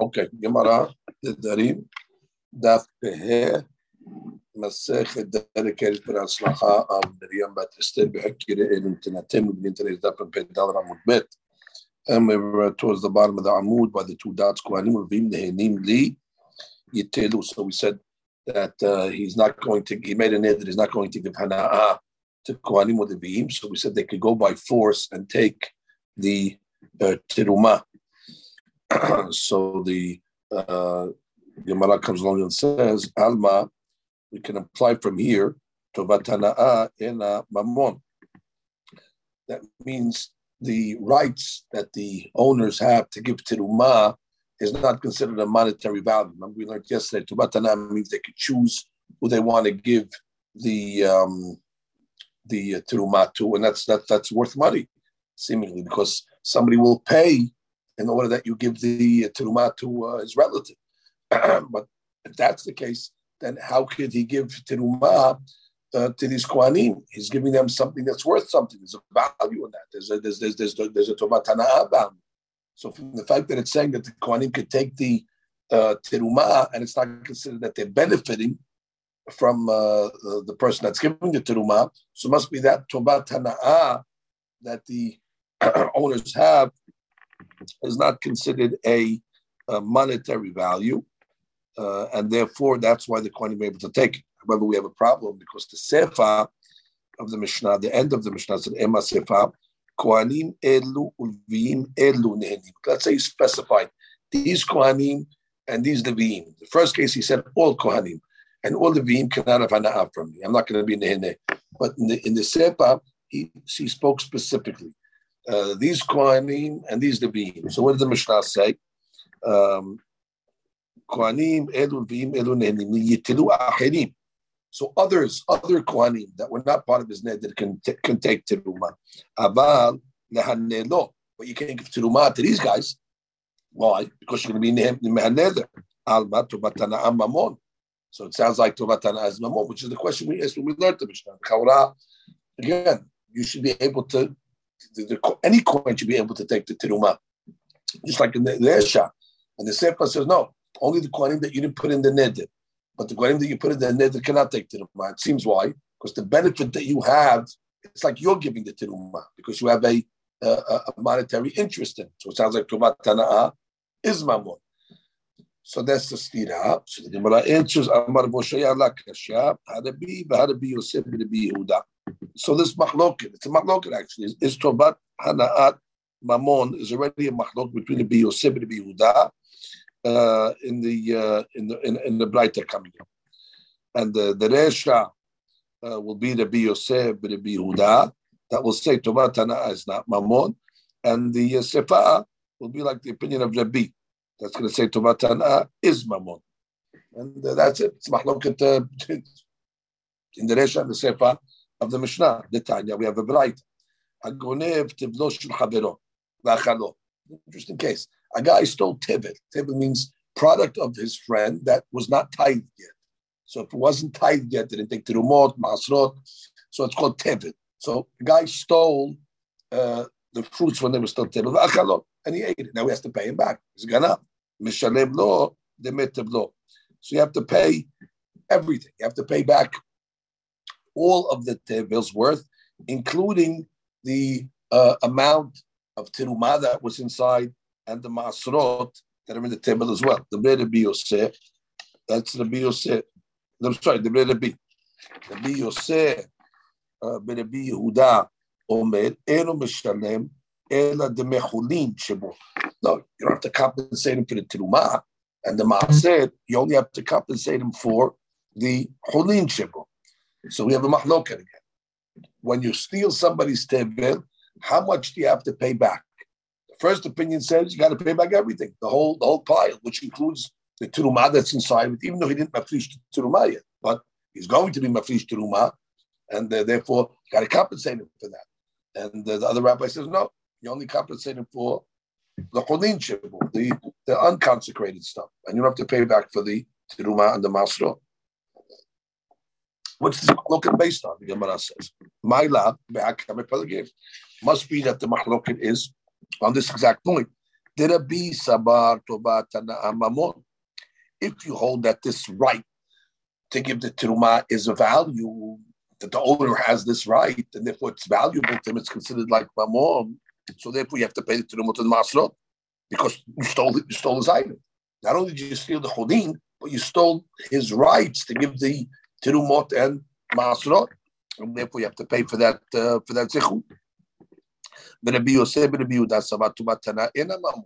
Okay, Gemara, the Daf Pehe, Masechet dedicated for Aslacha of Miriam Bat Esther Behekire Elim Tinatim, Ibn Teres Daf and Pedal Ramud Bet. And we were towards the bottom of the Amud by the two dots, Kohanim Revim Nehenim Li Yitelu. So we said that uh, he's not going to, he made an ed that he's not going to give Hana'ah to Kohanim or the. So we said they could go by force and take the uh, so the uh, Gemara comes along and says, Alma, we can apply from here to Vatana'a ena mamon. That means the rights that the owners have to give to tiruma is not considered a monetary value. Remember, we learned yesterday, to Vatana means they could choose who they want to give the um, the uh, to, and that's that that's worth money, seemingly, because somebody will pay in order that you give the teruma to uh, his relative. but if that's the case, then how could he give teruma uh, to these kohanim? He's giving them something that's worth something. There's a value in that. There's a there's there's there's, there's a value. So from the fact that it's saying that the kohanim could take the uh, teruma and it's not considered that they're benefiting from uh, the, the, person that's giving the teruma, so it must be that tobat tana'ah that the owners have is not considered a, a monetary value, uh, and therefore that's why the Kohanim are able to take it. However, we have a problem because the Sefa of the Mishnah, the end of the Mishnah said Ema Sefa, Kohanim elu Ulvim elu nehenim. Let's say you specified these Kohanim and these Leviim. The first case he said all Kohanim and all Leviim cannot have hana'ah from me. I'm not going to be nehene. But in the in the Sefa, he, he spoke specifically uh, these Kohanim and these Levim. So what did the Mishnah say? Um, Kohanim, Elu Levim, Elu Nehenim, Yitilu. So others, other Kohanim that were not part of his net that can, t- can take Tiruma. Aval Lehanelo. But you can't give Tiruma to these guys. Why? Because you're going to be Mehaneder. Alma Tobatana and Mamon. So it sounds like Tobatana as Mamon, which is the question we asked when we learned the Mishnah. Again, you should be able to the, the, any coin should be able to take the teruma, just like in the, the Resha. And the Sefa says, no, only the coin that you didn't put in the neder. But the coin that you put in the neder cannot take teruma. It seems why? Because the benefit that you have, it's like you're giving the teruma, because you have a, a, a monetary interest in it. So it sounds like Tumat Tana'a is mamun. So that's the stira. So the Gemara answers, Amar Moshe Yalak how to be Yosef, be Yehuda. So this machloket, it's a machloket actually, is, is Tobat Hana'at Mamon is already a machlok between the Yosef and the Yehuda uh, in the uh, in the in, in the coming up, and the the Resha uh, will be the Yosef and the Yehuda that will say Tobat Hana'at is not Mamon, and the uh, will be like the opinion of Rabbi. That's going to say Tobat is Mamon, and uh, that's it. It's machloket uh, in the Resha and the Sefa of the Mishnah, the Tanya, we have a Braita. Interesting case. A guy stole tibet. Tibet means product of his friend that was not tithed yet. So if it wasn't tithed yet, didn't take terumot, masrot, so it's called tibet. So the guy stole uh, the fruits when they were still tibet, and he ate it. Now he has to pay him back. He's gone up. Mishalem lo, demet So you have to pay everything. You have to pay back all of the tevil's worth, including the uh, amount of tiruma that was inside and the masrot that are in the tevel as well. The bread be Yosef, that's the Yosef. I'm sorry, the bread be the be Yosef, bread be Yehuda, Omer, Eno Mishalem, Ela de Mechulin Shebo. No, you don't have to compensate him for the tiruma and the maaser. You only have to compensate him for the Hulin Shebo. So we have a mahloket again. When you steal somebody's tevel, how much do you have to pay back? The first opinion says you got to pay back everything, the whole the whole pile, which includes the turuma that's inside it, even though he didn't mafrish turuma yet, but he's going to be mafrish turuma, and uh, therefore got to compensate him for that. And uh, the other rabbi says no, you only compensate him for the cholin the the unconsecrated stuff, and you don't have to pay back for the turuma and the masro. What's the machloket based on? The Gemara says, "My lab must be that the machloket is on this exact point. It? If you hold that this right to give the teruma is a value, that the owner has this right, and therefore it's valuable to him, it's considered like mamon. So therefore you have to pay the teruma to the masrot because you stole you stole his item. Not only did you steal the chodin, but you stole his rights to give the terumot and masrot, and therefore you have to pay for that uh, for that mamon.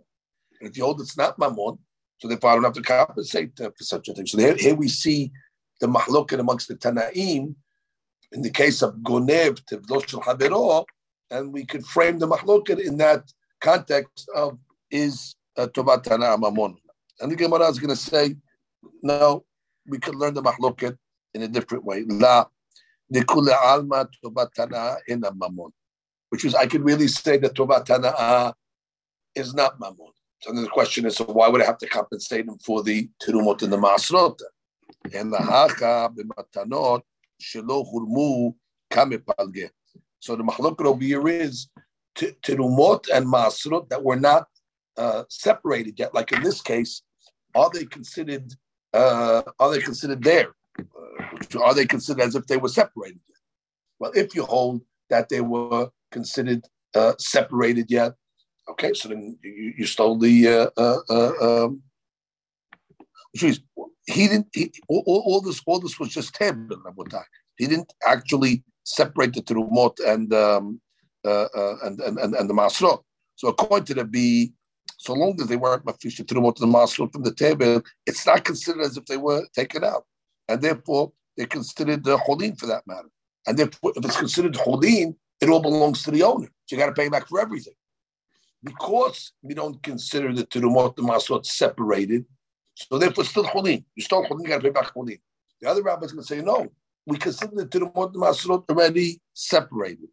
And if you hold it's not mamon, so therefore I don't have to compensate uh, for such a thing. So here, here we see the mahlokin amongst the Tanaim, in the case of Gonev, Tivlosh Habero, and we could frame the mahlokin in that context of is uh, Tobat Tana Mamon. And the Gemara is going to say, no, we could learn the mahlokin in a different way. La, Nikule Alma Tobat Tana in a which is I could really say that Tovat Tana'a is not Mammon. So then the question is, so why would I have to compensate him for the Tirumot and the Masrot? And the Hacha b'matanot shelo hurmu kamepalge. So the machlok over here is Tirumot and Masrot that were not uh, separated yet. Like in this case, are they considered? Uh, are they considered there? Are they considered as if they were separated? Yet? Well, if you hold that they were considered uh, separated yet. Okay, so then you, you stole the. Uh, uh, uh um, means he didn't. He, all, all, this, all this was just him. He didn't actually separate the terumot and, um, uh, uh, and, and and and the masrot. So according to the B, so long as they weren't mafisha terumot and the masrot from the tevel, it's not considered as if they were taken out, and therefore they're considered the holin for that matter. And therefore, if it's considered holin, it all belongs to the owner. So you got to pay back for everything. Because we don't consider the Turumot and Masot separated, so therefore still Cholin. You still Cholin, you got to pay back Cholin. The other rabbi is going to say, no, we consider the Turumot and Masot already separated.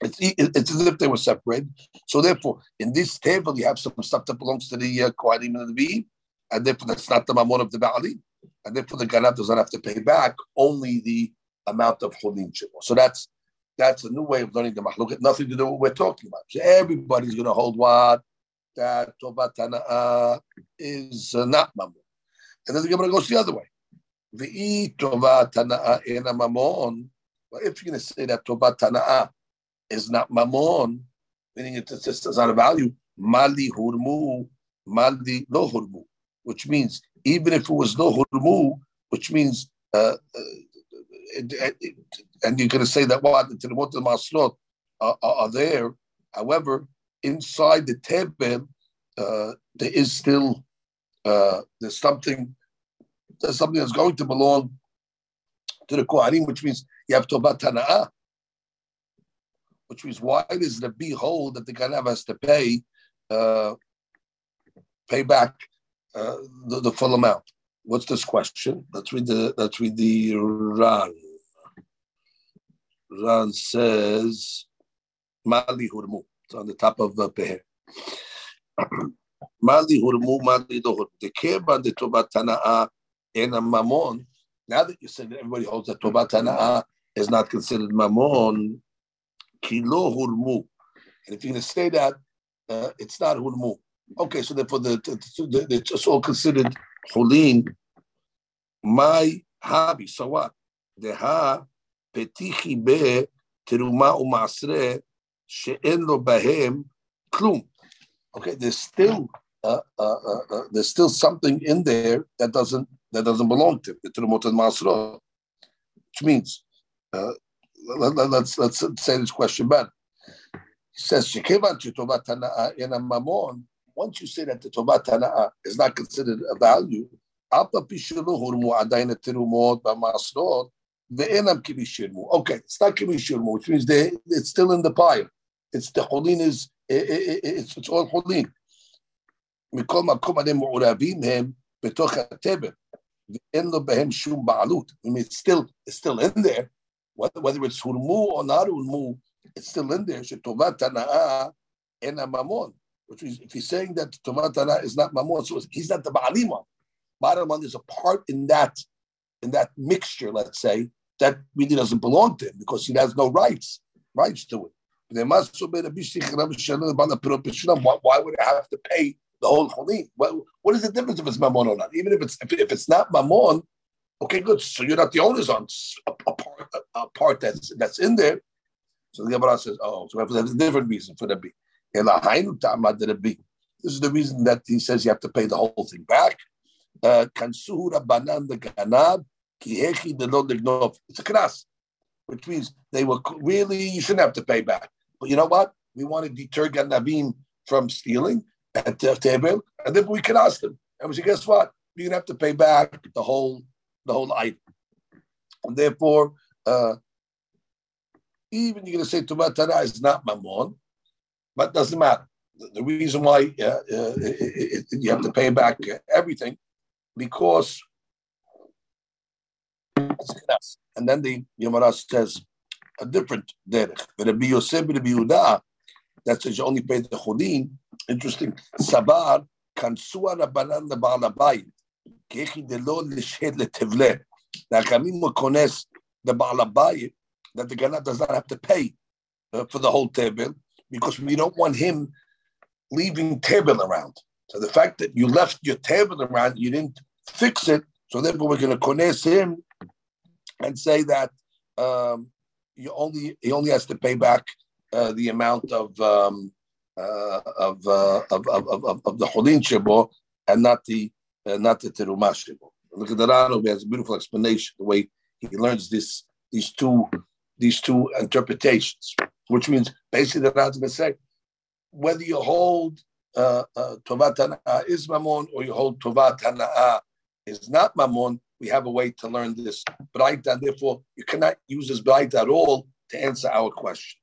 It's, it's as if they were separated. So therefore, in this tevel, you have some stuff that belongs to the uh, Kohanim and the Levim, and therefore that's not the Mammon of the Baalim. And therefore the Ganav does not have to pay back only the amount of Cholin So that's that's a new way of learning the mahlukat, nothing to do with what we're talking about. So everybody's going to hold what? That Tobat is uh, not Mammon. And then the Gemara goes the other way. The Tobat Tana'a in a Mammon. Well, if you're going to say that Tobat is not Mammon, meaning it's just it's not a value, Mali Hurmu, Mali no Hurmu, which means even if it was no Hurmu, which means uh, uh, it, it, and you're going to say that what the Tilimot and Masrot are, are, there. However, inside the Tebel, uh, there is still uh, there's something there's something that's going to belong to the Kohanim, which means you have Tobat Tana'ah, which means why does the behold that the Ganav has to pay uh, pay back uh, the, the full amount? What's this question? Let's read the let's read the Ran. Ran says, Mali Hurmu. It's on the top of the Peher. Mali Hurmu, Mali Dohur. The Keba, the Tobat Tana'a, and a Mammon. Now that you said that everybody holds that Tobat Tana'a is not considered Mammon, Kilo Hurmu. And if you're going to say that, uh, it's not Hurmu. Okay, so therefore the, the, they're just all considered holim. My hobby. So what? Deha petichi be teruma umasre she'en lo bahem klum. Okay, there's still uh, uh, uh, uh there's still something in there that doesn't that doesn't belong to the terumot and masro, which means uh, let, us let's, let's say this question But He says shekevan shetovat ena mamon Once you say that the Tovat Tana'a is not considered a value, Alpa Pishulu Hurmu Adaina Tirumot Bamasrot the enam kibishirmu. Okay, it's not kibishirmu, which means they it's still in the pile. It's the holin is it's it's all holin. מכל מקום עליהם מעורבים הם בתוך התבל, ואין לו בהם שום בעלות. I mean, it's still, it's still in there, whether, whether it's הורמו or not הורמו, it's still in there, שטובת הנאה אין הממון. which is if he's saying that Tomatana is not Mamon, so he's not the Ba'alima. Ba'alima is a part in that in that mixture, let's say, that really doesn't belong to him because he has no rights, rights to it. Why, why would I have to pay the whole chulin? Well, what is the difference if it's mammon or not? Even if it's if, if it's not mammon, okay, good. So you're not the owners on a, a part a, a, part that's that's in there. So the Gemara says, oh, so there's a different reason for that. Be this is the reason that he says you have to pay the whole thing back. Uh, it's a knas, which means they were really, you shouldn't have to pay back. But you know what? We want to deter Ganavim from stealing at table, and then we can ask them. And we say, guess what? You're gonna have to pay back the whole the whole item. And therefore, uh, even you're gonna say Tumatana is not Mammon, but doesn't matter. The, reason why uh, it, it, you have to pay back everything because and then the Yomara says a different derech. Rabbi Yosef Rabbi Yehuda, that says you only pay the chodin. Interesting. Sabar kansua rabanan lebal abayit. Kechi delo lished letevle. Now kamim kones the baal abayit that the ganat does not have to pay uh, for the whole tevel because we don't want him leaving table around. So the fact that you left your table around, you didn't fix it, so therefore we're going to kones him and say that um, you only he only has to pay back uh, the amount of um, uh, of, uh, of, of, of, of the Holin Shebo and not the uh, not the Terumah Shebo. Look at the Rano, he has a beautiful explanation the way he learns this these two these two interpretations, which means basically the to say whether you hold uh, uh, is Mammon or you hold Tovat is not Mammon, we have a way to learn this Braita. Therefore, you cannot use this Braita at all to answer our question.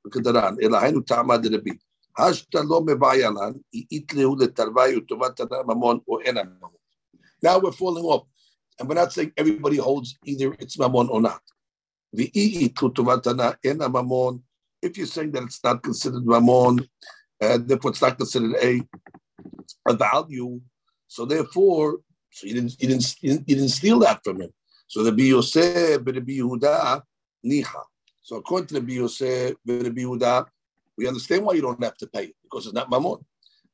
Now we're falling off. And we're not saying everybody holds either it's Mammon or not. If you're saying that it's not considered Mammon, uh, therefore it's not considered a, a value, so therefore so you didn't, you didn't, you didn't, steal that from him. So the Biyoseh, the Yehuda, Niha. So according to the Biyoseh, the Yehuda, we understand why you don't have to pay it because it's not Mammon.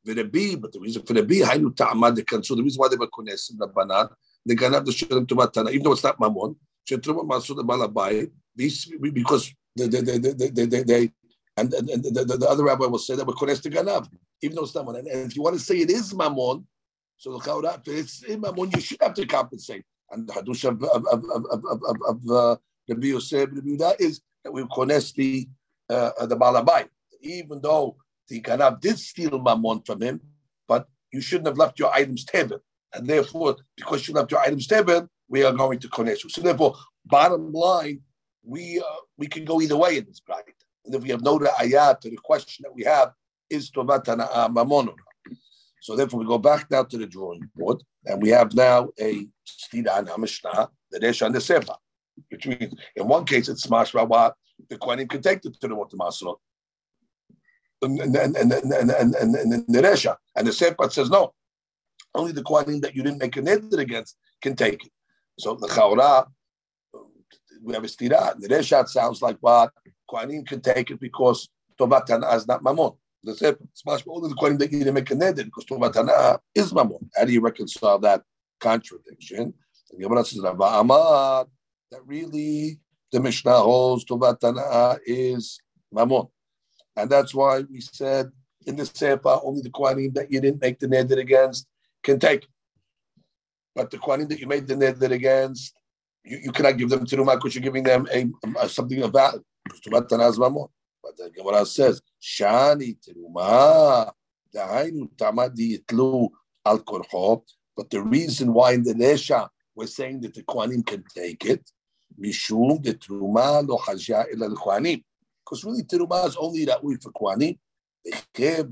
B, but the reason for the B, Hainu Ta'amad, so the reason why they were Kunesim, the Banan, they can have the Shurim to Matana, even though it's not Mammon, Shurim Masud Balabai, because they, they, they, they, they, they, and, and, and the, the, the, other rabbi will say that we're Kunes to Ganav, even though it's not Mammon. And if you want to say it is Mammon, so Chaura, it's when you should have to compensate. And the Hadush of, of, of, of, of, of, uh, Rabbi Yosef, Rabbi is that we connect the, uh, the Balabai. Even though the Ganav did steal Mammon from him, but you shouldn't have left your items table. And therefore, because you left your items table, we are going to connect you. So therefore, bottom line, we uh, we can go either way in this bracket. And if we have no ayat to the question that we have, is Mammon so therefore, we go back now to the drawing board, and we have now a stira and Mishnah, the and the Sefa, which means in one case it's Smash what the Kohanim can take it to the Motamasrot. And and and and and and, and, and the Resha and the Sefa says no, only the Kohanim that you didn't make a neder against can take it. So the Chaura, we have a stira. The Resha sounds like what Kohanim can take it because Tovat is not Mamon. The smash only the that you didn't make a neder because Tovatana is mamon. How do you reconcile that contradiction? The Gemara says Amar that really the Mishnah holds Tovatana is mamon, and that's why we said in the Sefa only the Kohanim that you didn't make the neder against can take. But the Kohanim that you made the neder against, you, you cannot give them to Rumah because you're giving them a, a something mamon. But the Gemara says, Shani teruma, dahainu tamadi itlu al. But the reason why in the Nesha we're saying that the Kohanim can take it, mishum the teruma lo hajja ila Kohanim. Because really teruma is only that way for Kohanim. I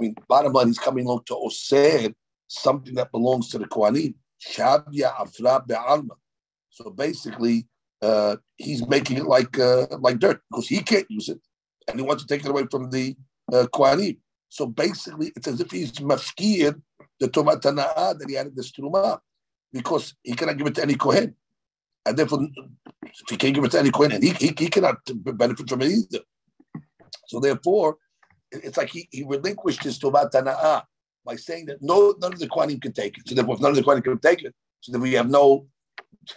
mean, bottom line, he's coming along to Osir, something that belongs to the Kohanim. Shabya afra be'alma. So basically, uh, he's making it like uh, like dirt because he can't use it, and he wants to take it away from the uh, Kohanim. So basically, it's as if he's mafkir the Tomat that he added this Truma because he cannot give it to any Kohen. and therefore, if he can't give it to any Kohen, he, he, he cannot benefit from it either. So therefore, it's like he, he relinquished his Tovat Tana'ah by saying that no none of the Kohanim can take it. So therefore, if none of the Kohanim can take it, so then we have no,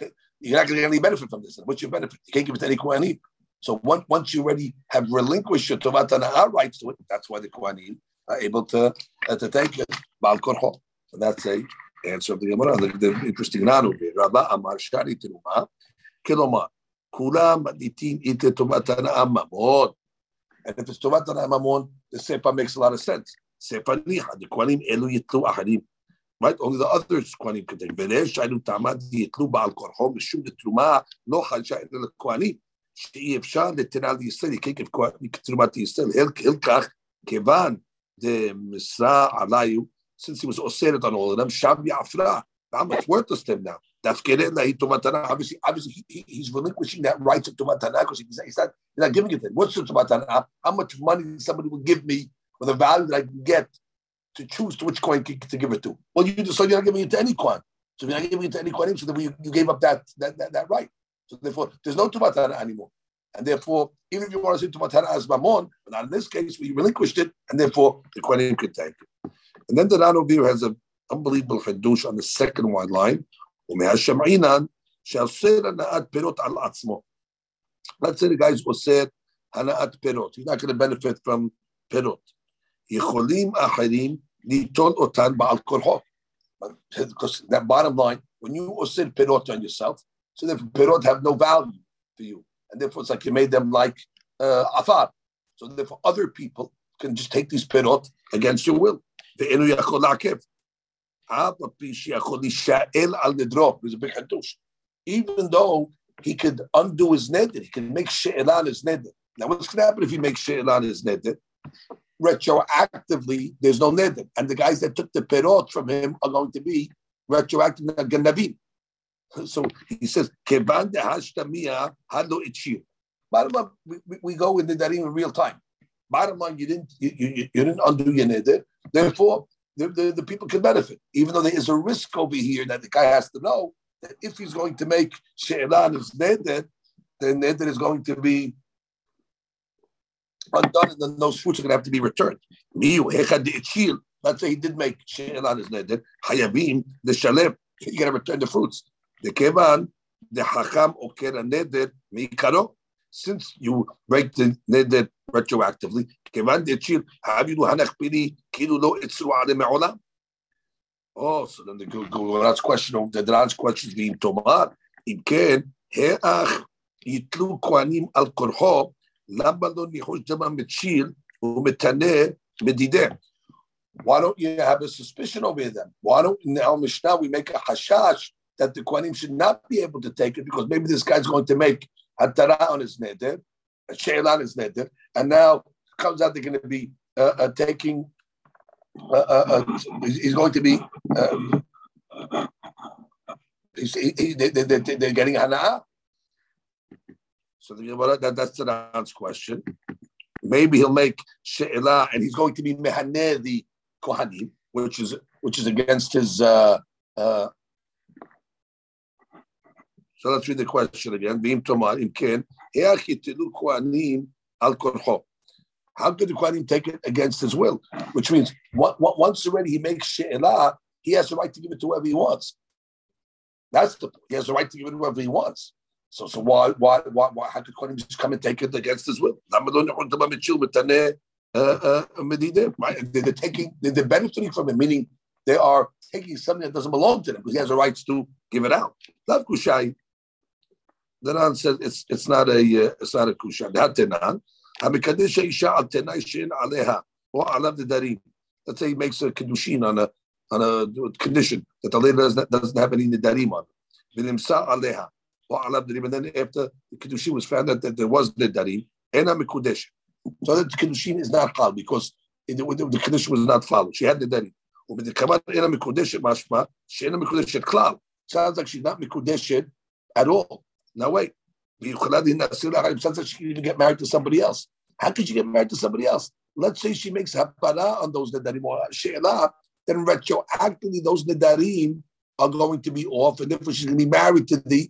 you're not going to get any benefit from this. what's your benefit? You can't give it to any Kohanim. So once, once you already have relinquished your Tovat Tana'ah rights to it, that's why the Kohanim are able to, uh, to take it. Bal Korho. So that's a answer of the Gemara. The, the interesting nanu Rabba Amar Shari Teruma. Kilomar. Kulam Maditin Ite Tovat Tana'ah Mamon. And if it's Tovat Tana'ah Mamon, the Sepa makes a lot of sense. Sepa Niha. The Kohanim Elu Yitlu Ahadim. Right? Only the others Kohanim can take. ולאש שהיינו תעמד יתלו בעל כורחו משום לתרומה לא חדשה אלא לכהנים. שאי אפשר לתנה לישראל, כעקב תרומת לישראל, הלקח כיוון דמשרה עליו, since he was oseret on all of them, שם יעפרה. How much worthless to him now? Obviously, obviously he, he's relinquishing that right to Tumatana because he's, he's, not, he's not giving it to him. What's the Tumatana? How much money somebody will give me for the value that I can get to choose to which coin to give it to. Well, you decide you're not giving it to any coin. So you're not giving it to any coin, so then you, you gave up that, that, that, that right. So therefore, there's no tumatana anymore. And therefore, even if you want to say tumatana as mamon, but not in this case, we relinquished it, and therefore the coin could take it. And then the Ranobir has an unbelievable chidush on the second one line. Let's say the guy's osir hana'at perot. He's not going to benefit from perot. יכולים אחרים ליטול אותן בעל כורחו. Because that bottom line, when you osir pirot on yourself, so the pirot have no value for you and therefore it's like you made them like uh, afar. So therefore, other people can just take these pirot against your will. The enu yachol lakev. There's a big hadush. Even though he could undo his neder, he can make she'el his neder. Now, what's going to happen if he makes she'el his neder? Retroactively, there's no neder, and the guys that took the perot from him are going to be retroactive ganavim. So he says, Keban de Hashtamia Hado Ichir. Bottom line, we, we go into that in real time. Bottom line, you didn't you, you, you didn't undo your neder. Therefore, the, the, the, people can benefit. Even though there is a risk over here that the guy has to know that if he's going to make She'elan his neder, then neder is going to be undone, and then those fruits are going to have to be returned. Let's say he did make shil on his neder. Hayavim the shalem. You got to return the fruits. The kevan the hakam oker neder mikaro. Since you break the neder retroactively, kevan the chil have you hanach piri kilu lo itzru ale meolam. Oh, so then the Gemara's question of the Dran's question is being tomar. Im ken heach yitlu kwanim al korho למה לא ניחוש דמם מצ'יל ומתנה מדידיהם? Why don't you have a suspicion over them? Why don't now Mishnah we make a hashash that the Kohanim should not be able to take it because maybe this guy's going to make Hatara on his neder, a Sheil on his neder, and now comes out they're going to be uh, uh, taking, uh, uh, uh he's going to be, um, he's, he, they, they, they, they're getting Hana. So the, that, that's the last question. Maybe he'll make She'ila and he's going to be Mehaneh the Kohanim, which is which is against his uh, uh, so let's read the question again. Bim Tomar, Im Ken, al korcho. How could the Kohanim take it against his will? Which means once already he makes she'elah, he has the right to give it to whoever he wants. That's the he has the right to give it to whoever he wants. So so why why why, why how could Kohanim just come and take it against his will? Uh, uh, they're taking they're benefiting from it, meaning they are taking something that doesn't belong to them because he has the rights to give it out. Lav kushai the Ran says it's it's not a uh, it's not a kusha. Hatenan hamikadesh isha al tenai shin aleha or alav darim. Let's say he makes a kedushin on a on a condition that the lady doesn't, doesn't have any nidarim on. V'nimsa aleha. And then after the kedushin was found out that there was nidarim, ena mikudesh. So that the kedushin is not hal because it, the, the condition was not followed. She had nidarim. ובדקמת אינה מקודשת משמע שאינה מקודשת כלל. Sounds like she's not מקודשת at all. Now wait. She can even get married to somebody else. How could she get married to somebody else? Let's say she makes hapara on those nedarim or she'ela, then retroactively those nedarim are going to be off, and therefore she's going to be married to the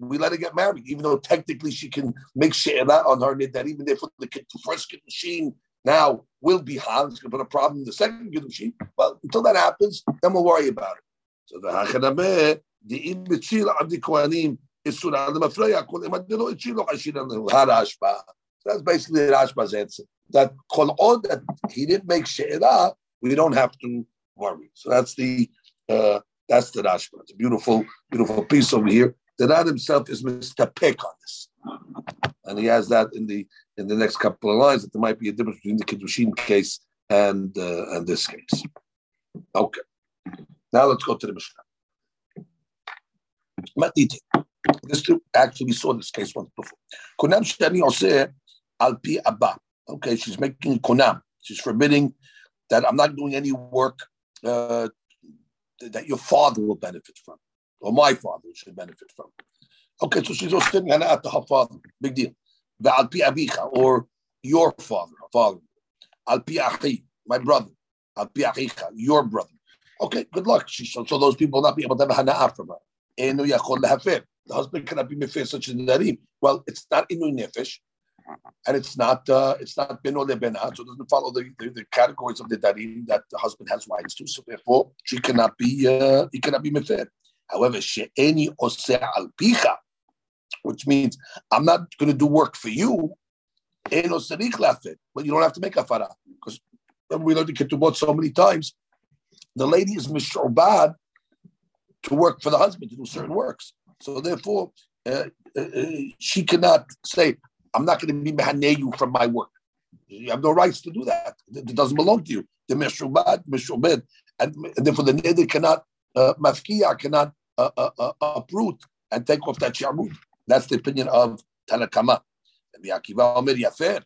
We let her get married, even though technically she can make she'ela on her that even if the first Kiddushin now will be hal. It's going to put a problem in the second Kiddushin. Well, until that happens, then we'll worry about it. So the Hachanameh, the Im B'chil Abdi Kohanim, Isura Al-Mafreya, Kol Emadilo Ichilo Hashir Harashba. So that's basically Rashba's answer. That Kol that he didn't make She'era, we don't have to worry. So that's the, uh, that's the Rashba. It's a beautiful, beautiful piece over here. The Rad himself is Mr. Pick on this. And he has that in the in the next couple of lines that there might be a difference between the Kiddushin case and uh, and this case. Okay. Now let's go to the Mishnah. This two actually we saw this case once before. Kunam shani oseh al pi abba. Okay, she's making kunam. She's forbidding that I'm not doing any work uh, that your father will benefit from, or my father should benefit from. Okay, so she's also sitting at her father. Big deal. Al pi abicha, or your father, father. Al pi achi, my brother. Al pi achicha, your brother. Okay, good luck. She, so, so those people will not be able to have a hana'ah from her. The husband cannot be mefir such a narim. Well, it's not inu nefesh, and it's not uh, it's not beno lebena, so it doesn't follow the, the, the, categories of the darim that the husband has rights to. So therefore, she cannot be uh, he cannot be mefir. However, she'eni oseh al picha which means I'm not going to do work for you. But you don't have to make a farah because we learned the ketubot so many times. The lady is mishobad to work for the husband to do certain works. So therefore, uh, uh, uh she cannot say, "I'm not going to be mehane you from my work." You have no rights to do that. It doesn't belong to you. The mishobad, mishobed, and, and therefore the neder cannot, uh, mafkiya cannot uh, uh, uproot and take off that sharmut. That's the opinion of Tanakama. The Akiva Omer Yafer.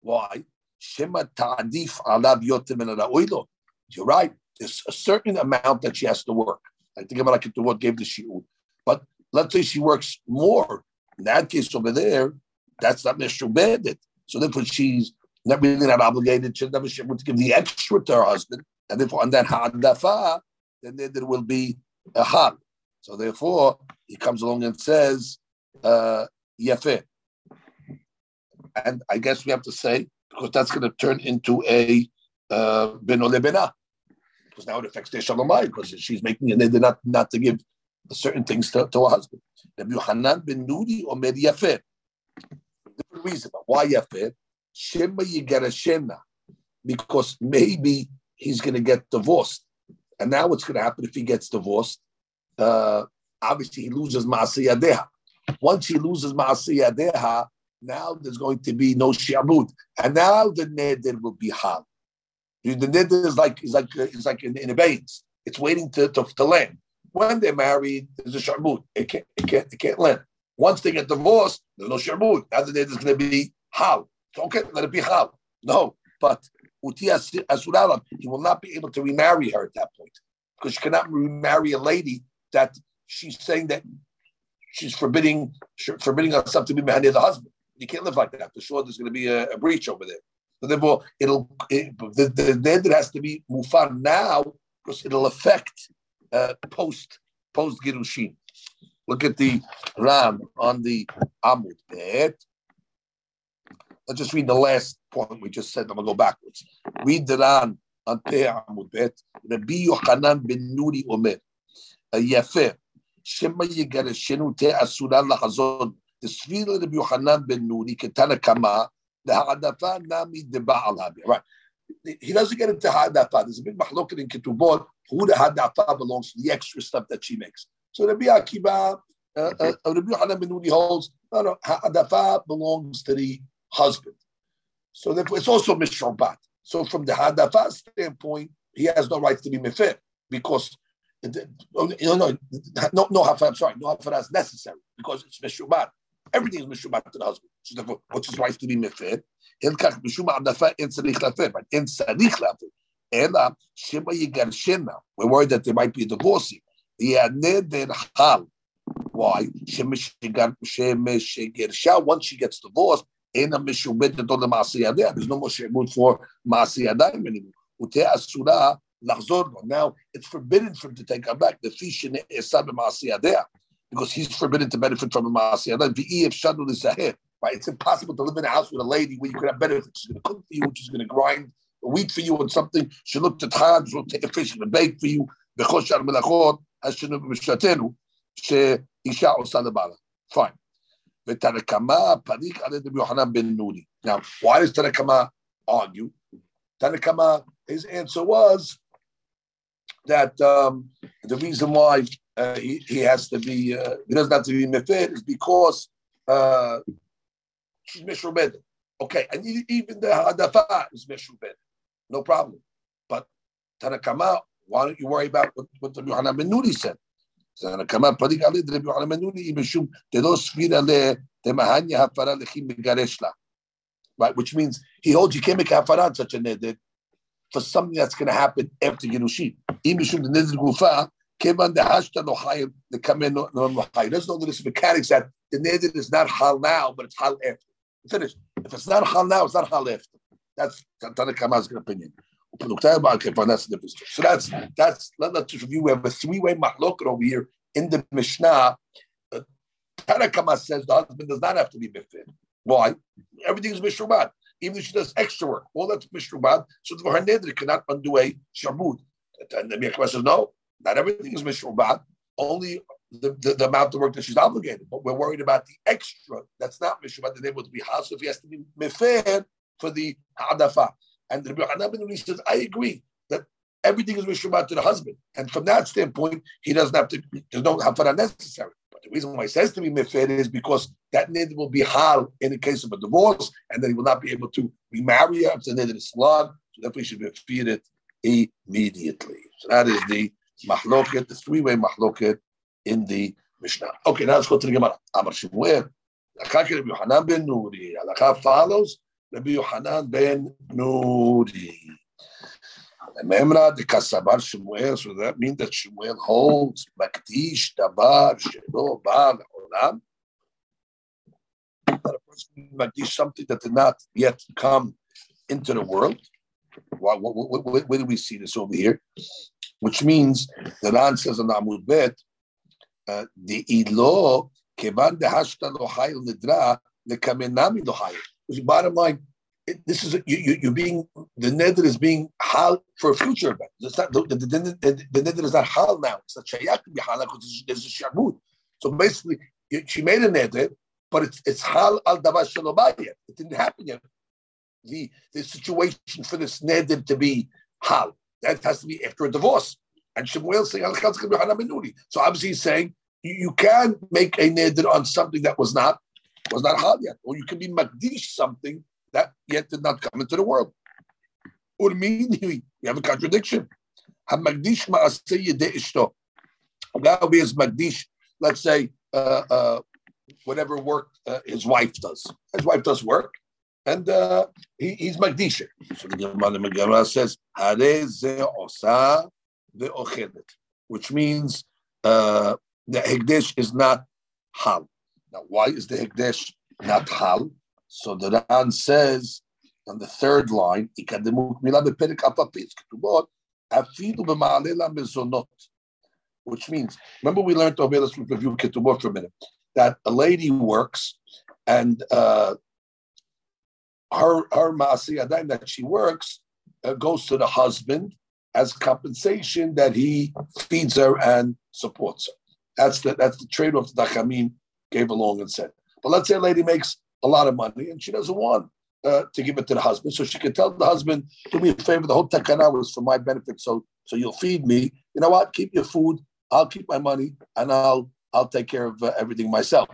Why? Shema ta'adif alav yotim You're right. There's a certain amount that she has to work. I think about like what gave the shiur. But let's say she works more. In that case over there, that's not mishubedit. So therefore she's not really not obligated. Never able to give the extra to her husband. And therefore on that ha'adafa, then there will be a had. So therefore, he comes along and says, uh, And I guess we have to say, because that's going to turn into a uh, beno because now it affects their shalomai, because she's making it neder not, not to give certain things to, to her husband. Rabbi Yohanan ben Nuri omer yafeh. Different reason. Why yafeh? Shema yigarashena. Because maybe he's going to get divorced. And now what's going to happen if he gets divorced? Uh, obviously, he loses Maasiyadeha. Once he loses Ma'asiyadeha, now there's going to be no Shi'abud. And now the Neder will be Hal. The Neder is like, is like, is like in, in abeyance. It's waiting to, to, to land. When they're married, there's a Sharbud. It can't, it can't, it can't land. Once they get divorced, there's no Sharbud. Now the Neder is going to be Hal. Okay, let it be Hal. No, but he will not be able to remarry her at that point because you cannot remarry a lady that she's saying that she's forbidding forbidding herself to be to the husband. You can't live like that. For sure, there's going to be a, a breach over there. So therefore, it'll it, the the neder has to be mufar now because it'll affect uh, post post girushin. Look at the Ran on the amud bet. Let's just read the last point we just said. I'm gonna go backwards. Read the Ran on Peh amud bet. Rabbi Yochanan ben Nuri Omer. Yafeh. שמא יגרשנו תה אסורה לחזון. תסביר לרבי יוחנן בן נוני כתנא קמא, להעדפה נמי דבעל הבי. Right. He doesn't get into ha'adafa. There's a big mahloket in Ketubot who the ha'adafa belongs to, the extra stuff that she makes. So Rabbi Akiva, uh, uh, Rabbi Yochanan ben Nuni holds, no, no, ha'adafa belongs to the husband. So therefore, it's also mishobat. So from the ha'adafa standpoint, he has no right to be mefir because you know, no, no, no hafara, I'm sorry, no hafara is necessary because it's mishubat. Everything is mishubat to the husband. So therefore, what's his wife to be mifid? Hilkach mishum adafa in tzarich lafid, right? In tzarich lafid. Ela shema yigarshina. We're worried that there might be a divorce. Yaneder hal. Why? Once she gets divorced, אין המשובדת עוד למעשה ידיה, there's no more שעבוד for מעשה ידיים anymore. ותהיה אסורה לחזור בו. now it's forbidden for him to take her back. The fish in because he's forbidden to benefit from a maasiyah. Right? It's impossible to live in a house with a lady where you could have benefits. She's going to cook for you, she's going to grind wheat for you and something. She looked at hands, will take a fish and bake for you. Fine. Now, why does Tanakama argue? Tanakama, his answer was that um, the reason why uh, he, he, has to be uh, he doesn't have to be mefid is because uh, she's mishubed. Okay, and even the hadafa is mishubed, no problem. But Tanakama, why don't you worry about what, what Rabbi Yohanan Ben said? Tanakama, Le, Lechim Right, which means he holds you can't make hafara such a neder for something that's going to happen after Yerushin. אם משום דנדר גופה, כיוון דהשת לא חייב לקמן לא חייב. There's no this mechanics that the neder is not hal now, but it's hal after. Finish. If it's not hal now, it's not hal after. That's Tanakama's opinion. So that's that's let, us review. We have a three-way mahloket over here in the Mishnah. Uh, Tanakama says the husband does not have to be mifid. Why? Everything is mishrubat. Even if she does extra work, all that's mishrubat. So the her neder cannot undo a shabud. And the Mikvah says no, not everything is mishrubat. Only the, the, the, amount of work that she's obligated. But we're worried about the extra that's not mishrubat. The able to be if he has to be mifid for the hadafa. And Rabbi Hanan says, I agree that everything is Mishrubat to the husband. And from that standpoint, he doesn't have to, there's no hafara necessary. But the reason why he says to be mifed is because that nid will be hal in the case of a divorce, and then he will not be able to remarry her. It's a nid so therefore he should be feared immediately. So that is the mahloket, the three-way mahloket in the Mishnah. Okay, now let's go to the Gemara. Amar Shemuel, Rabbi Hanan ben Nuri, Alakha follows, Rabbi Yohanan ben Nuri. Memra de Kasabar Shemuel, so that means that Shemuel holds Makdish Dabar Shelo Bar Olam. That a person Makdish something that did not yet come into the world. Why, where, where do we see this over here? Which means the Ran says on Amud Bet, uh, the ilo kevan dehashta lo hayil nidra lekamenami lo hayil. Bottom line, it, this is you, you, are being the nether is being hal for a future event. It's not the, the, the, the is not hal now. It's not shayak to be hal because there's a shabud. So basically, she made a nether, but it's it's hal al davar shalobaya. It didn't happen yet. The the situation for this nether to be hal that has to be after a divorce. And Shemuel saying So obviously he's saying you, you can make a neder on something that was not was not hal yet, or you can be magdish something that yet did not come into the world. Urmini, you have a contradiction. Hamagdish ma'aseh. Now he is magdish, let's say, uh, uh, whatever work uh, his wife does. His wife does work, and uh, he, he's magdish. So the Gemara says, Hare ze osa ve'ochelet, which means uh, the hegdesh is not hal. Now, why is the hegdesh not hal? So the Ran says on the third line, which means, remember we learned over let's review Ketubot for a minute, that a lady works and uh, her her Ma'asiyadayim that she works uh, goes to the husband as compensation that he feeds her and supports her. That's the that's the trade-off that Dachamim gave along and said. But let's say a lady makes a lot of money and she doesn't want uh, to give it to the husband. So she can tell the husband, do me a favor, the whole takana was for my benefit. So so you'll feed me. You know what? Keep your food. I'll keep my money and I'll I'll take care of uh, everything myself.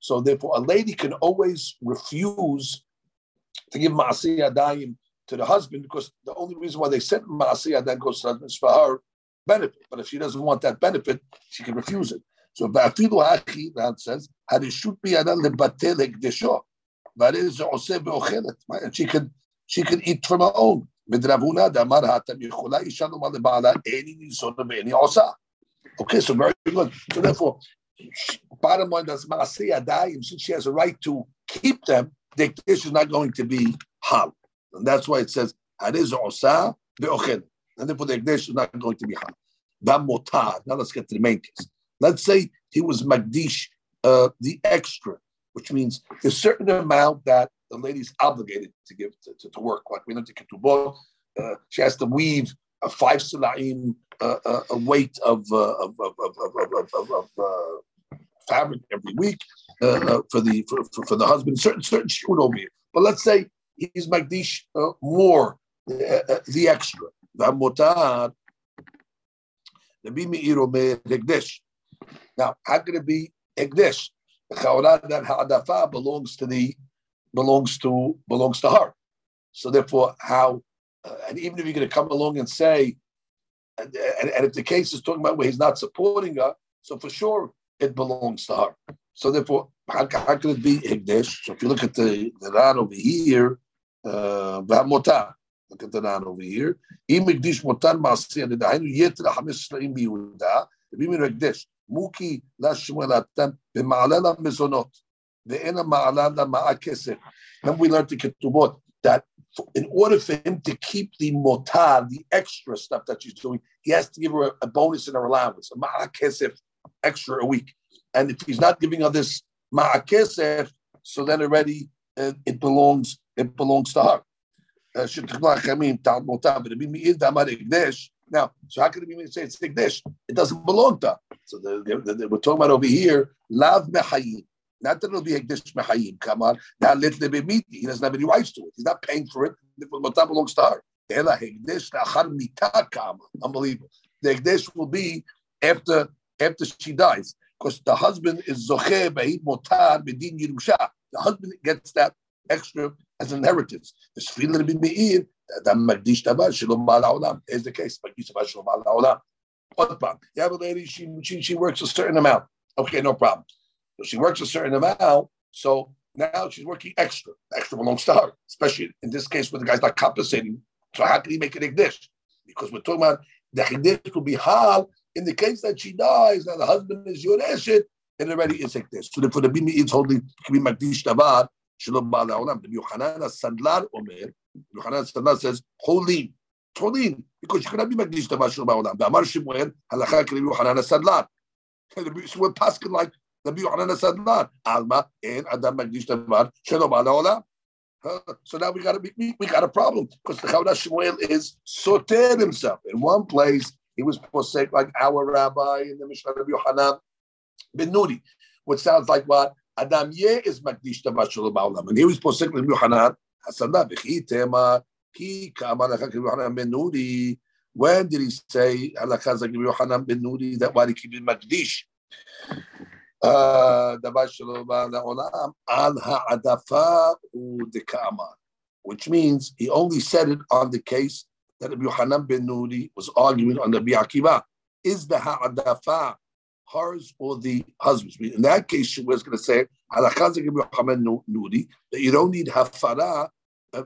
So therefore, a lady can always refuse to give ma'asiyah daim to the husband because the only reason why they sent ma'asiyah that goes to the husband is for her benefit. But if she doesn't want that benefit, she can refuse it. So Ba'afilu Hachi, that says, Harishut Biyada Lebatel Ekdesho. That is and she could she can eat from her own. Okay, so very good. So therefore, bottom line does since she has a right to keep them, the dish is not going to be hal. And that's why it says hariz osa be'ochen. And therefore the dish is not going to be hal. Now let's get to the main case. Let's say he was magdish, uh, the extra, which means a certain amount that the lady's obligated to give to, to, to work. Like we know to ketubot, uh, she has to weave a five salaim uh, uh, a weight of, uh, of, of, of uh, fabric every week uh, uh, for the for, for, for, the husband. Certain certain shoot over here, but let's say he's magdish more the extra. Now, how can it be hegdesh? That ha'adafa belongs to the belongs to belongs to her. So therefore, how uh, and even if you're going to come along and say, and, and, and, if the case is talking about where he's not supporting her, so for sure it belongs to her. So therefore, how, how could it be Higdesh? So if you look at the, the Ran over here, uh, look at the Ran over here. Im Higdish Motan Maasi and the Dainu Yetra Hamesh Shleim Yehuda. Bimin Higdesh. Muki La Shmuel Atam B'Ma'ala The Ve'ena Ma'ala Ma'a Kesef. Then we learned the Ketubot that in order for him to keep the Motah, the extra stuff that she's doing, he has to give her a, bonus and her allowance, a ma'akesif, extra a week. And if he's not giving her this ma'akesef, so then already uh, it belongs it belongs to her. Uh, now, so how can it say it's Hikdesh? It doesn't belong to her. So the, the, the, we're talking about over here, Lav Mehayim. Not that it'll be Hekdesh Mehayim, come on. Now let be He doesn't have any rights to it. He's not paying for it. The belongs to her. Unbelievable. The Hekdesh will be after after she dies. Because the husband is Zoche Behid Motar Bedin Yerusha. The husband gets that extra as inheritance. The Sfila Bin Meir, Adam Magdish Tabar, Shalom Ba'al. Is the case. Magdish Tabar, Shalom Ba'al Olam. What problem? You have a lady, she, she, she works a certain amount. Okay, no problem. So she works a certain amount, so now she's working extra. Extra belongs to her, especially in this case where the guy's not compensating. So how can he make it Higdish? Because we're talking about the Higdish could be Hal in the case that she dies, now the husband is your eshet, it already is like this. So therefore, the Bimi is holding Kibim Makdish The Yohanan Sandlar Omer, Yohanan Sandlar says, holding, holding, because you cannot be Makdish Tabar Shalom Ba'ala Olam. The Amar Halakha Kirim Yohanan Sandlar. So we're passing like the Yohanan Sandlar, Alma, and Adam Makdish Tabar Shalom Ba'ala Olam. So now we got a we, we got a problem because the Chavna Shemuel is soter himself in one place he was posek like our rabbi in the Mishnah of Yohanan ben Nuri, which sounds like what Adam Ye is makdish tabashul ba'olam, and here he's posek like Yohanan Hasana b'chi tema ki kama lachak Yohanan ben Nuri. When did he say halachas like Yohanan ben Nuri that why he keep it makdish? דבר שלא בא לעולם, על העדפה הוא דקאמר, which means he only said it on the case that Rabbi Yohanan ben Nuri was arguing on the Akiva. Is the ha'adafa hers or the husband's? In that case, she was going to say, Rabbi that you don't need hafara uh,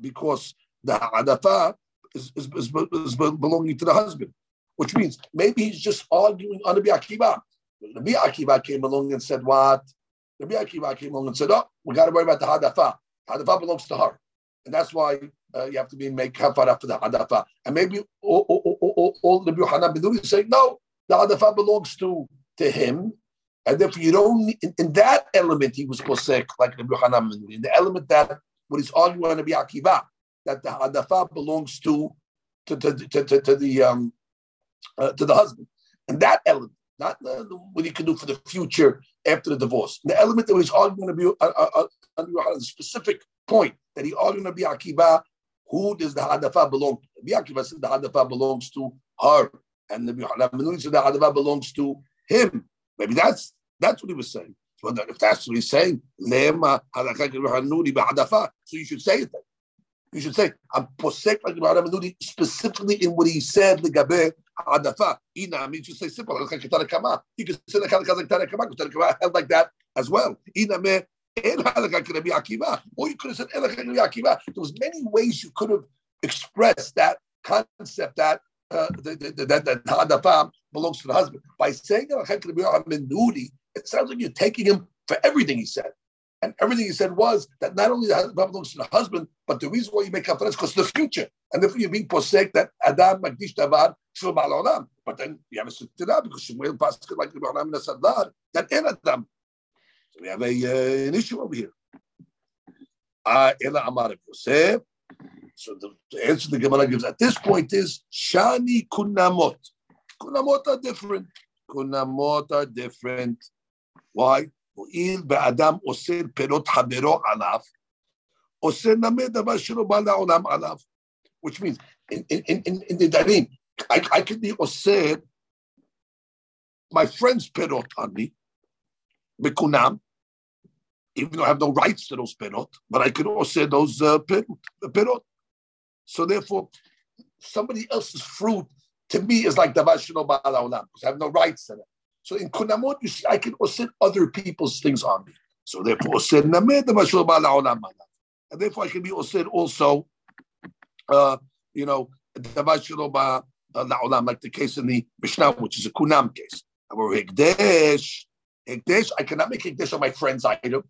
because the ha'adafa is, is, is, is, belonging to the husband, which means maybe he's just arguing on the Akiva. Rabbi Akiva came along and said, What? Rabbi Akiva came along and said, Oh, we got to worry about the Hadafa. Hadafa belongs to her. And that's why uh, you have to be make kafara for the Hadafa. And maybe all, all, all, all the Rabbi Hanan is saying, No, the Hadafa belongs to, to him. And therefore, you don't, in, in that element, he was posek like Rabbi Hanan In the element that what he's arguing Rabbi Akiva, that the Hadafa belongs to, to, to, to, to, to the um, uh, to the husband. And that element, not what he can do for the future after the divorce. The element that was arguing to be a specific point that he argued to be Akiva, who does the Hadafa belong to? The Akiva said the Hadafa belongs to her, and the Menuni said the Hadafa belongs to him. Maybe that's that's what he was saying. So if that's what he's saying, lema hadafa. so you should say it then. You should say, I'm posek like Rabbi Menuni specifically in what he said, the Gabe Hadafa. Ina means you say simple. You can say the held like that as well. Ina me Or you could have said There was many ways you could have expressed that concept that uh, that that that belongs to the husband. By saying it sounds like you're taking him for everything he said. And everything he said was that not only the husband belongs to the husband, but the reason why you make is because the future. And therefore you're being posek that Adam Magdish Davar Shul. But then you have a sukkah because Shmuel Pascal like the that in Adam. So we have a, uh, an issue over here. Uh, so the, the answer the Gemara gives at this point is Shani Kunamot. Kunamot are different. Kunamot are different. Why? הואיל Adam אוסר perot חברו עליו, אוסר נמי דבר שלא בא לעולם alaf. Which means, in, in, in, in Nedarim, I, I can be osir. my friend's perot on me, בקונם, even though I have no rights to those pirot, but I could also say those uh. So therefore, somebody else's fruit to me is like davashino ba'ala because I have no rights to it. So in kunamot, you see, I can osset other people's things on me. So therefore, osset nameh davashino ba'ala olam and therefore I can be osset also, uh, you know, davashino ba'ala like the case in the Mishnah, which is a kunam case. Hekdesh, hekdesh, I cannot make hekdesh on my friend's item.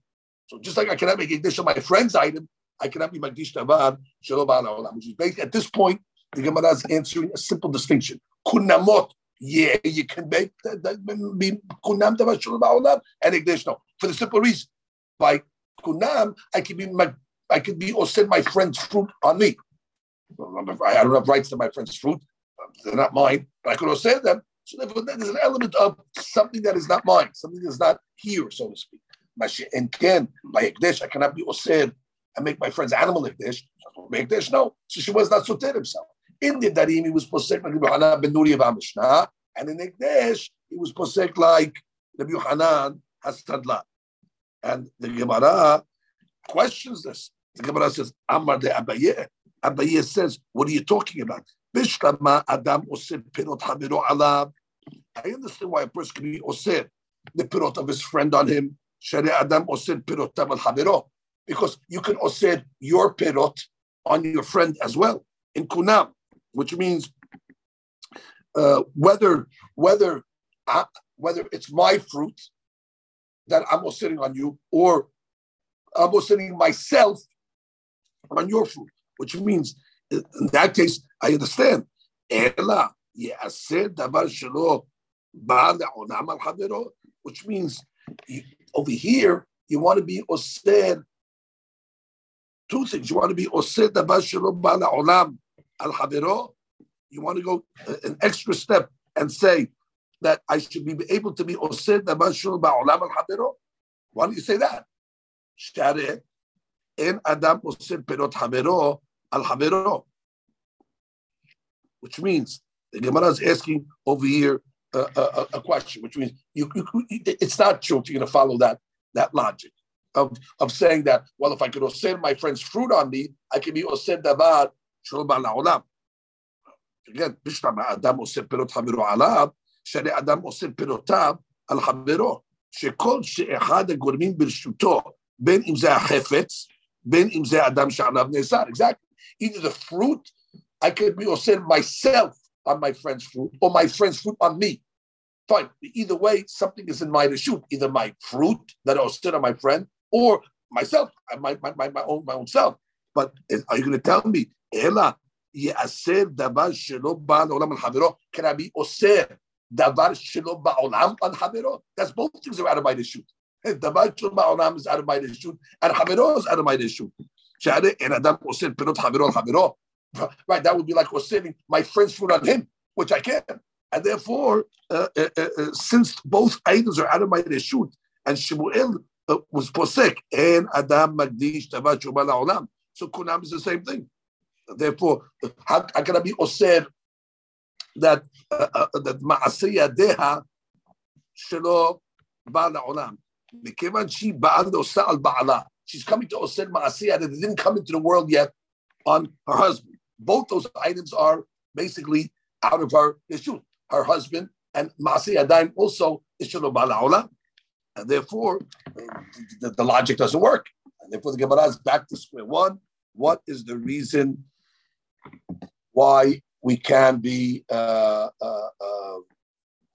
So just like I cannot make on my friend's item, I cannot be magdish davar shelo la'olam. Which is basically at this point, the Gemara is answering a simple distinction. Kunamot yeah, you can make kunam ba'olam and igdish. for the simple reason, by kunam, I can be I can be or send my friend's fruit on me. I don't have rights to my friend's fruit; um, they're not mine. But I could also send them. So there's an element of something that is not mine, something that is not here, so to speak. And can by Ekdesh, I cannot be osir and make my friend's animal Ekdesh. Ekdesh, no. So she was not soter himself. In Nedarim, he was posek like Rabbi Hanan ben Nuri of Mishnah, and in Ekdesh, he was posek like Rabbi Hanan Hastadla. And the Gemara questions this. The Gemara says, Amar de Abaye. Abaye says, what are you talking about? Bishlama Adam osir pirot hamiro alab. I understand why a person can be osir the pirot of his friend on him. Adam osir hamiro. Because you can osir your pirot on your friend as well in kunam which means uh, whether whether I, whether it's my fruit that I'm sitting on you, or I'm sitting myself on your fruit, which means in that case I understand. Which means over here you want to be osir two things. You want to be osir ba'al olam al havero, you want to go uh, an extra step and say that I should be able to be osir dabashul ba'olam al havero. Why don't you say that? Share en adam osir perot havero al havero. Which means the Gemara is asking over here a, a, a question, which means you, you, it's not true you're going to follow that that logic of, of saying that, well, if I could osir my friend's fruit on me, I can be osir davar shul ba'olam. Again, משתמע אדם עושה פירות חברו עליו, שהרי אדם עושה פירותיו על חברו, שכל שאחד הגורמים ברשותו, בין אם זה החפץ, בין אם זה אדם שעליו נאסר. Exactly. Either the fruit, I could be עושה myself on my friend's fruit, or my friend's fruit on me. Fine. Either way, something is in my shoot. Either my fruit that I was on my friend, or myself, my, my, my, my own my own self. But are you going to tell me, Ella, יאסר דבר שלא בא לעולם על חברו, can I be אוסר דבר שלא בעולם על חברו? That's both things are out of my reshut. דבר שלא בעולם is out of my reshut, and חברו is out of my reshut. שהרי אין אדם אוסר פירות חברו על חברו. Right, that would be like osering my friend's food on him, which I can. And therefore, uh, uh, uh, since both items are out of my reshut, and Shemuel was posek, and Adam magdish tavat shubal olam. So kunam is the same thing. Therefore, how, how can I be osir that uh, uh, that מעשה deha שלא בא לעולם? מכיוון שהיא באה ועושה על בעלה. She's coming to osir מעשייה that didn't come into the world yet on her husband. both those items are basically out of her issue. Her husband and Masi Adaim also issue of And therefore, the, the, logic doesn't work. And therefore, the Gemara is back to square one. What is the reason why we can be? Uh, uh, uh,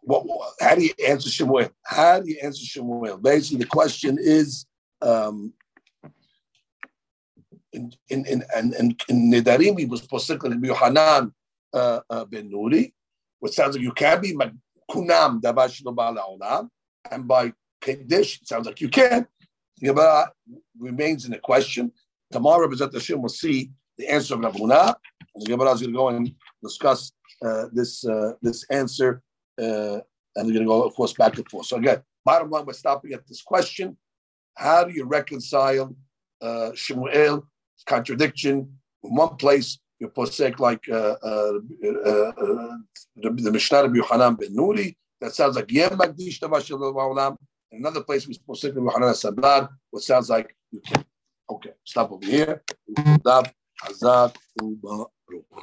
what, how do you answer Shemuel? How do you answer Shemuel? Basically, the question is um, in in in in, in Nedarim, he was posik in Yohanan uh, uh, ben Nuri, which sounds like you can be but kunam dabash olam, and by Kaddish, it sounds like you can. Gemara remains in the question. Tomorrow, Bezat Hashem will see the answer of the Gemara is going to go and discuss uh, this uh, this answer, uh, and we're going to go, of course, back and forth. So again, bottom line, we're stopping at this question: How do you reconcile uh, Shemuel's contradiction in one place? You posek like uh, uh, uh, uh, the, the Mishnah of Yohanan ben Nuri. That sounds like Yem Magdish. In another place, we posek Yohanan Sabad, what sounds like you can. Okay, stop over here.